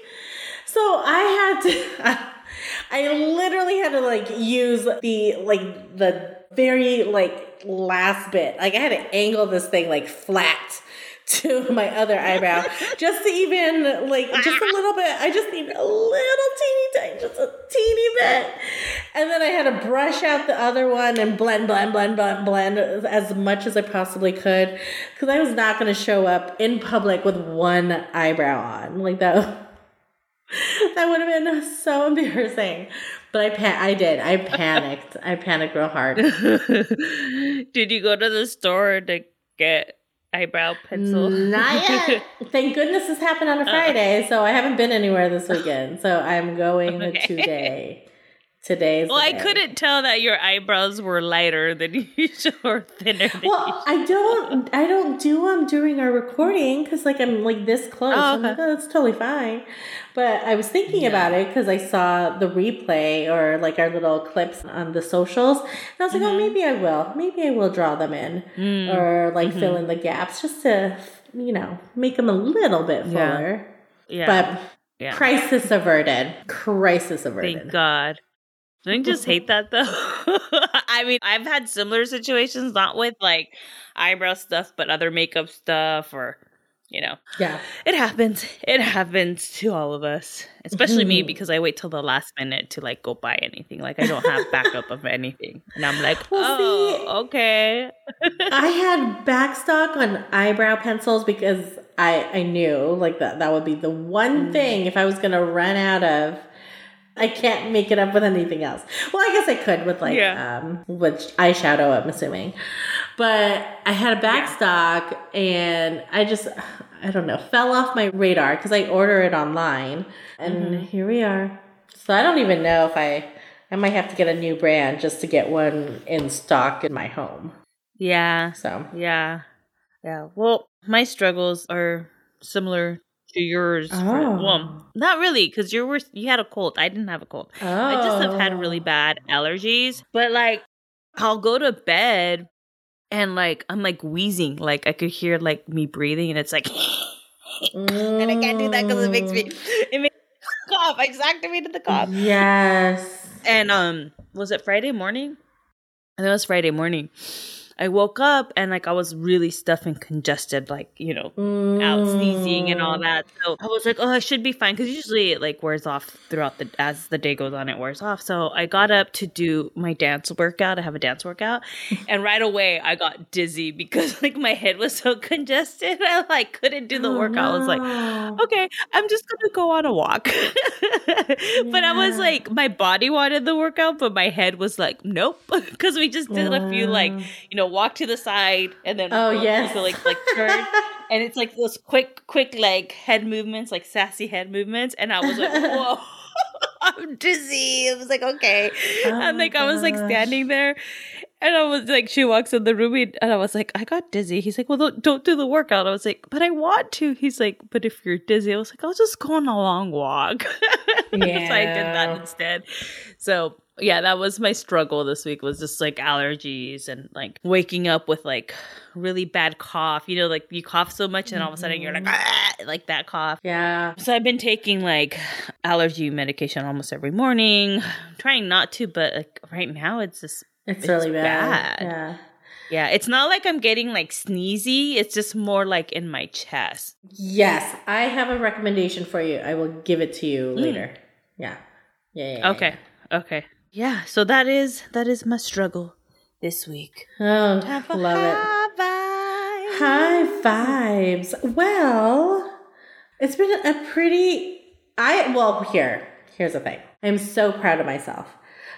Speaker 4: So I had to. I literally had to like use the like the very like last bit. Like I had to angle this thing like flat to my other eyebrow just to even like just a little bit. I just need a little teeny tiny, just a teeny bit. And then I had to brush out the other one and blend, blend, blend, blend, blend as much as I possibly could because I was not going to show up in public with one eyebrow on like that. That would have been so embarrassing. But I pa- I did. I panicked. I panicked real hard.
Speaker 1: did you go to the store to get eyebrow pencil?
Speaker 4: Not yet. Thank goodness this happened on a uh. Friday, so I haven't been anywhere this weekend. So I'm going okay. today. Today's
Speaker 1: well, I couldn't tell that your eyebrows were lighter than usual or thinner.
Speaker 4: well,
Speaker 1: usual.
Speaker 4: I don't, I don't do them during our recording because like I'm like this close. Oh, okay. like, oh, that's totally fine. But I was thinking yeah. about it because I saw the replay or like our little clips on the socials, and I was like, oh, mm-hmm. oh, maybe I will, maybe I will draw them in mm. or like mm-hmm. fill in the gaps just to, you know, make them a little bit fuller. Yeah. yeah. But yeah. crisis averted. Crisis averted.
Speaker 1: Thank God. Don't you just hate that though? I mean, I've had similar situations, not with like eyebrow stuff, but other makeup stuff or you know.
Speaker 4: Yeah.
Speaker 1: It happens. It happens to all of us. Especially me because I wait till the last minute to like go buy anything. Like I don't have backup of anything. And I'm like, well, oh, see, okay.
Speaker 4: I had backstock on eyebrow pencils because I I knew like that that would be the one mm. thing if I was gonna run out of I can't make it up with anything else. Well, I guess I could with like yeah. um with eyeshadow, I'm assuming. But I had a backstock yeah. and I just I don't know, fell off my radar because I order it online. And mm-hmm. here we are. So I don't even know if I I might have to get a new brand just to get one in stock in my home.
Speaker 1: Yeah.
Speaker 4: So
Speaker 1: yeah. Yeah. Well, my struggles are similar to yours.
Speaker 4: Oh. For,
Speaker 1: well, not really, because you were you had a cold. I didn't have a cold.
Speaker 4: Oh.
Speaker 1: I just have had really bad allergies. But like, I'll go to bed and like I'm like wheezing, like I could hear like me breathing, and it's like, mm. and I can't do that because it makes me it makes cough. I just activated the cough.
Speaker 4: Yes.
Speaker 1: And um, was it Friday morning? I think it was Friday morning. I woke up and like I was really stuffed and congested, like you know, out mm. sneezing and all that. So I was like, oh, I should be fine because usually it like wears off throughout the as the day goes on, it wears off. So I got up to do my dance workout. I have a dance workout, and right away I got dizzy because like my head was so congested. I like couldn't do the
Speaker 4: Oh,
Speaker 1: workout. I was like, okay, I'm just gonna go on a walk. But I was like, my body wanted the workout, but my head was like, nope, because we just did a few like, you know, walk to the side and then
Speaker 4: Oh, yes.
Speaker 1: to, like like turn, and it's like those quick, quick like head movements, like sassy head movements, and I was like, whoa. I'm dizzy. I was like, okay.
Speaker 4: Oh
Speaker 1: and like I was like standing there and I was like, she walks in the room and I was like, I got dizzy. He's like, well, don't, don't do the workout. I was like, but I want to. He's like, but if you're dizzy, I was like, I'll just go on a long walk. so I did that instead. So yeah, that was my struggle this week was just like allergies and like waking up with like really bad cough. You know, like you cough so much and all of a sudden you're like, ah, like that cough.
Speaker 4: Yeah.
Speaker 1: So I've been taking like allergy medication almost every morning. I'm trying not to, but like right now it's just
Speaker 4: It's,
Speaker 1: It's
Speaker 4: really bad.
Speaker 1: bad.
Speaker 4: Yeah.
Speaker 1: yeah, it's not like I'm getting like sneezy. It's just more like in my chest.
Speaker 4: Yes, I have a recommendation for you. I will give it to you later. Yeah. Yeah. yeah, yeah,
Speaker 1: Okay. Okay. Yeah, so that is that is my struggle this week. Time
Speaker 4: Oh,
Speaker 1: for
Speaker 4: love it.
Speaker 1: high vibes.
Speaker 4: High vibes. Well, it's been a pretty I well, here. Here's the thing. I'm so proud of myself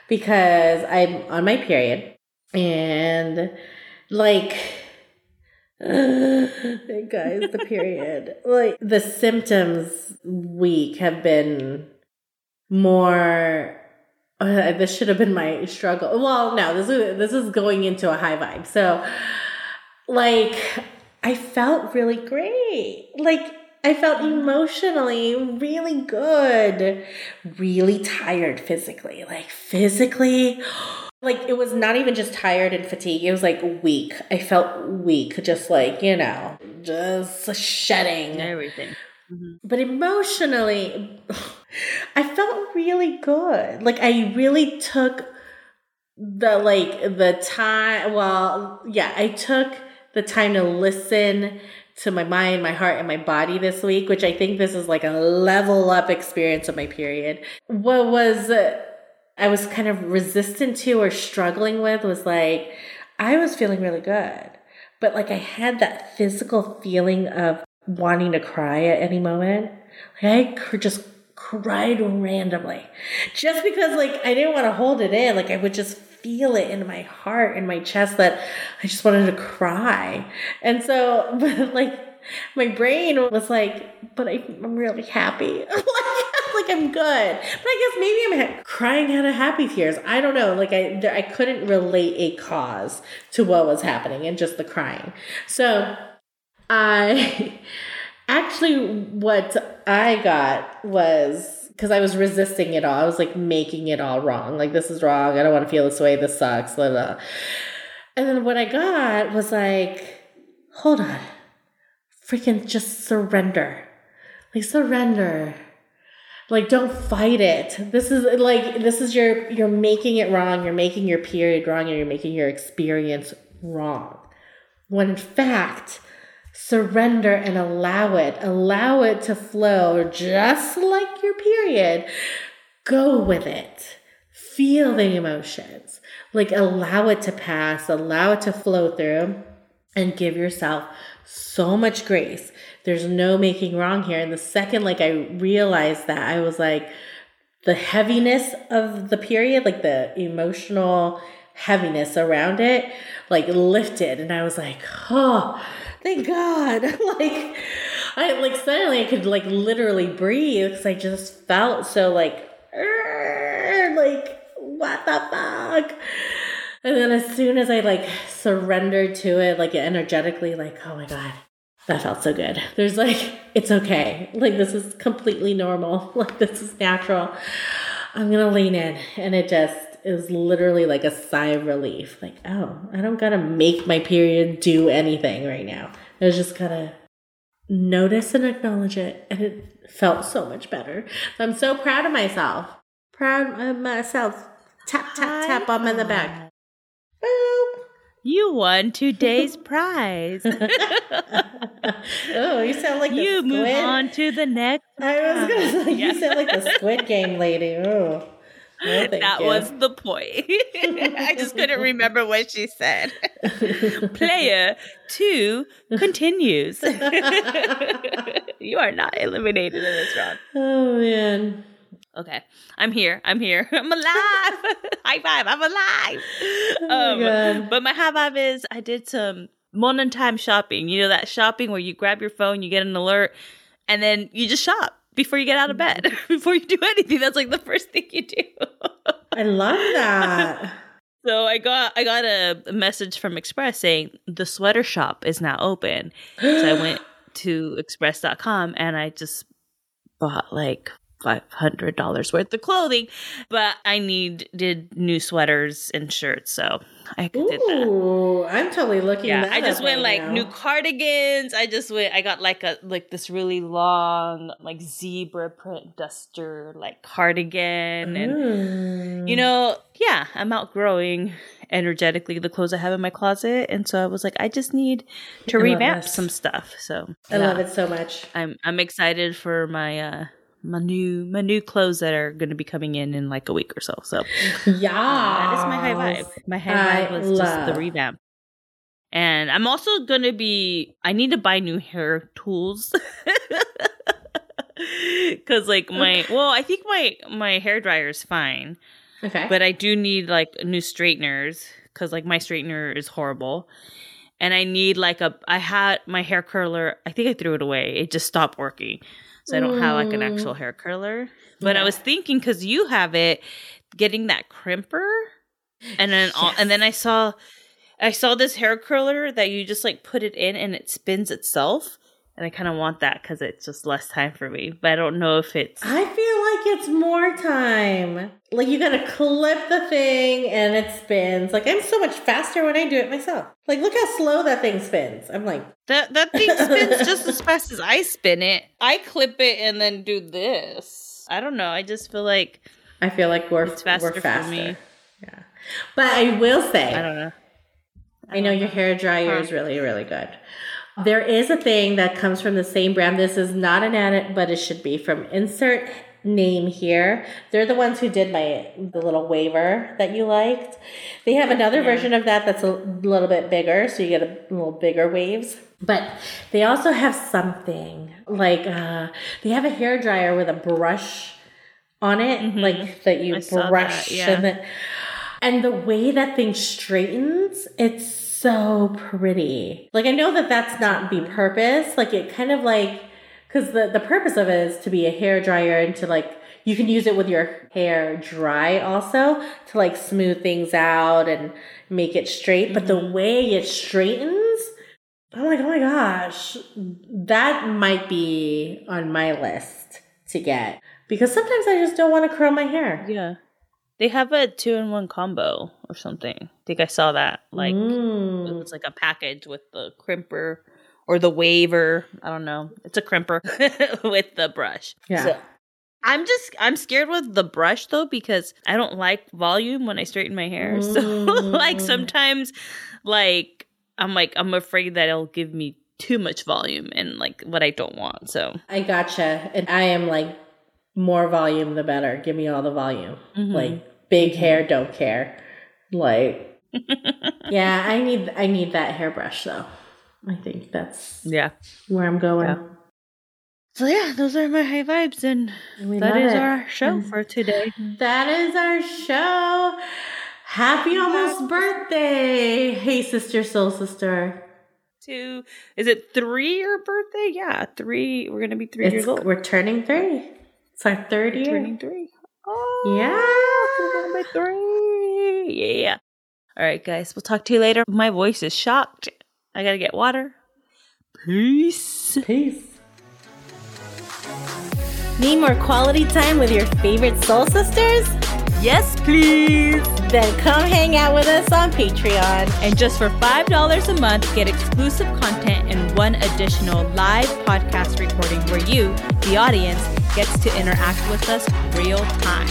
Speaker 4: because I'm on my period and like guys, the period. like the symptoms week have been more uh, this should have been my struggle. Well, no, this is this is going into a high vibe. So like I felt really great. Like I felt emotionally really good. Really tired physically. Like physically like it was not even just tired and fatigue. It was like weak. I felt weak, just like, you know, just shedding.
Speaker 1: Everything.
Speaker 4: But emotionally, I felt really good. Like I really took the like the time. Well, yeah, I took the time to listen to my mind, my heart, and my body this week, which I think this is like a level up experience of my period. What was uh, I was kind of resistant to or struggling with was like I was feeling really good, but like I had that physical feeling of wanting to cry at any moment. Like I just cried randomly just because like I didn't want to hold it in. Like I would just feel it in my heart in my chest that I just wanted to cry. And so, but like my brain was like, but I, I'm really happy. like, like I'm good. But I guess maybe I'm ha- crying out of happy tears. I don't know. Like I, there, I couldn't relate a cause to what was happening and just the crying. So I actually what I got was because I was resisting it all. I was like making it all wrong. Like this is wrong. I don't want to feel this way. This sucks. Blah, blah. And then what I got was like, hold on, freaking just surrender. Like surrender. Like don't fight it. This is like this is your you're making it wrong. You're making your period wrong, and you're making your experience wrong. When in fact, surrender and allow it. Allow it to flow just like your period. Go with it. Feel the emotions. Like allow it to pass, allow it to flow through, and give yourself so much grace. There's no making wrong here. And the second like I realized that, I was like, the heaviness of the period, like the emotional heaviness around it, like lifted. And I was like, oh, thank God. like, I like suddenly I could like literally breathe because I just felt so like, like, what the fuck? And then as soon as I like surrendered to it, like energetically, like, oh my God, that felt so good. There's like, it's okay. Like, this is completely normal. Like, this is natural. I'm going to lean in. And it just is literally like a sigh of relief. Like, oh, I don't got to make my period do anything right now. I was just got to notice and acknowledge it. And it felt so much better. So I'm so proud of myself. Proud of myself. Tap, tap, tap on the back. Boop.
Speaker 1: You won today's prize.
Speaker 4: oh, you sound like the
Speaker 1: you move on to the next.
Speaker 4: I was gonna say
Speaker 1: Yeah.
Speaker 4: you sound like the Squid Game lady. Oh, thank
Speaker 1: that
Speaker 4: you.
Speaker 1: was the point. I just couldn't remember what she said. Player two continues. you are not eliminated in this round.
Speaker 4: oh man.
Speaker 1: Okay, I'm here. I'm here. I'm alive. high five. I'm alive.
Speaker 4: Oh my
Speaker 1: um,
Speaker 4: God.
Speaker 1: but my high five is I did some morning time shopping. You know that shopping where you grab your phone, you get an alert, and then you just shop before you get out of bed, before you do anything. That's like the first thing you do.
Speaker 4: I love that.
Speaker 1: So I got I got a message from Express saying the sweater shop is now open. So I went to express.com and I just bought like five hundred dollars worth of clothing, but I needed new sweaters and shirts, so I did that.
Speaker 4: Ooh, I'm totally looking.
Speaker 1: Yeah,
Speaker 4: that
Speaker 1: I just went
Speaker 4: right
Speaker 1: like
Speaker 4: now.
Speaker 1: new cardigans. I just went. I got like a like this really long like zebra print duster like cardigan, and
Speaker 4: Mm.
Speaker 1: you know, yeah, I'm outgrowing energetically the clothes I have in my closet, and so I was like, I just need to
Speaker 4: I
Speaker 1: revamp some stuff. So
Speaker 4: I love it so much.
Speaker 1: I'm I'm excited for my uh my new my new clothes that are going to be coming in in like a week or so. So
Speaker 4: Yeah,
Speaker 1: that is my high vibe. My high vibe
Speaker 4: I
Speaker 1: was just the revamp. And I'm also gonna be. I need to buy new hair tools because, like, my well, I think my my hair dryer is fine,
Speaker 4: Okay,
Speaker 1: but I do need like new straighteners because, like, my straightener is horrible, and I need like a. I had my hair curler. I think I threw it away. It just stopped working, so I don't have like an
Speaker 4: Mm.
Speaker 1: actual hair curler. But I was thinking because you have it, getting that crimper, and then all, and then I saw, I saw this hair curler that you just like put it in and it spins itself, and I kind of want that because it's just less time for me. But I don't know if it's
Speaker 4: I feel like it's more time. Like you gotta clip the thing and it spins. Like I'm so much faster when I do it myself. Like look how slow that thing spins. I'm like,
Speaker 1: that that thing spins just as fast as I spin it. I clip it and then do this. I don't know. I just feel like
Speaker 4: I feel like we're
Speaker 1: It's faster
Speaker 4: we're
Speaker 1: for me.
Speaker 4: Yeah, but I will say,
Speaker 1: I don't know.
Speaker 4: I know your hair dryer
Speaker 1: Huh.
Speaker 4: is really, really good. There is a thing that comes from the same brand. This is not an edit, but it should be from insert name here. They're the ones who did my the little waiver that you liked. They have another
Speaker 1: Yeah.
Speaker 4: version of that that's a little bit bigger, so you get a little bigger waves. But they also have something like uh, they have a hair dryer with a brush on it, like that you
Speaker 1: Mm-hmm. I saw that,
Speaker 4: brush
Speaker 1: yeah.
Speaker 4: and then and the way that thing straightens, it's so pretty. Like I know that that's not the purpose. Like it kind of like because the the purpose of it is to be a hair dryer and to like you can use it with your hair dry also to like smooth things out and make it straight. But the mm-hmm. way it straightens, I'm like, oh my gosh, that might be on my list to get because sometimes I just don't want to curl my hair.
Speaker 1: Yeah. They have a two in one combo or something. I think I saw that. Like it
Speaker 4: Mm.
Speaker 1: was like a package with the crimper or the waver. I don't know. It's a crimper with the brush.
Speaker 4: Yeah.
Speaker 1: So, I'm just I'm scared with the brush though because I don't like volume when I straighten my hair. So like
Speaker 4: Mm.
Speaker 1: sometimes like I'm like I'm afraid that it'll give me too much volume and like what I don't want. So
Speaker 4: I gotcha. And I am like, more volume the better. Give me all the volume.
Speaker 1: Mhm.
Speaker 4: Like big hair, don't care. Like, yeah, I need I need that hairbrush though. I think that's
Speaker 1: yeah.
Speaker 4: where I'm going.
Speaker 1: Yeah. So yeah, those are my high vibes and
Speaker 4: We
Speaker 1: that is
Speaker 4: it.
Speaker 1: our show
Speaker 4: Mm.
Speaker 1: for today.
Speaker 4: That is our show. Happy almost birthday. Hey, sister, soul sister.
Speaker 1: Two is it three year birthday? Yeah, three. We're gonna be three
Speaker 4: It's,
Speaker 1: years old.
Speaker 4: we're turning three. It's our third year.
Speaker 1: turning three. Oh
Speaker 4: Yeah.
Speaker 1: we're gonna be three. Yeah. All right, guys. We'll talk to you later. My voice is shocked. I gotta get water. Peace.
Speaker 4: Peace.
Speaker 3: Need more quality time with your favorite soul sisters?
Speaker 1: Yes, please.
Speaker 4: Then come hang out with us on Patreon.
Speaker 1: And just for $5 a month, get exclusive content and one additional live podcast recording where you, the audience, gets to interact with us real time.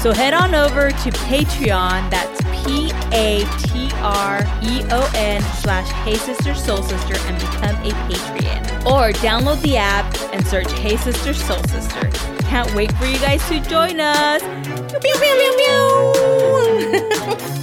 Speaker 1: So head on over to Patreon, that's P A T R E O N slash Hey Sister Soul Sister and become a Patreon. Or download the app and search Hey Sister Soul Sister. Can't wait for you guys to join us. Pew, pew, pew. Oh.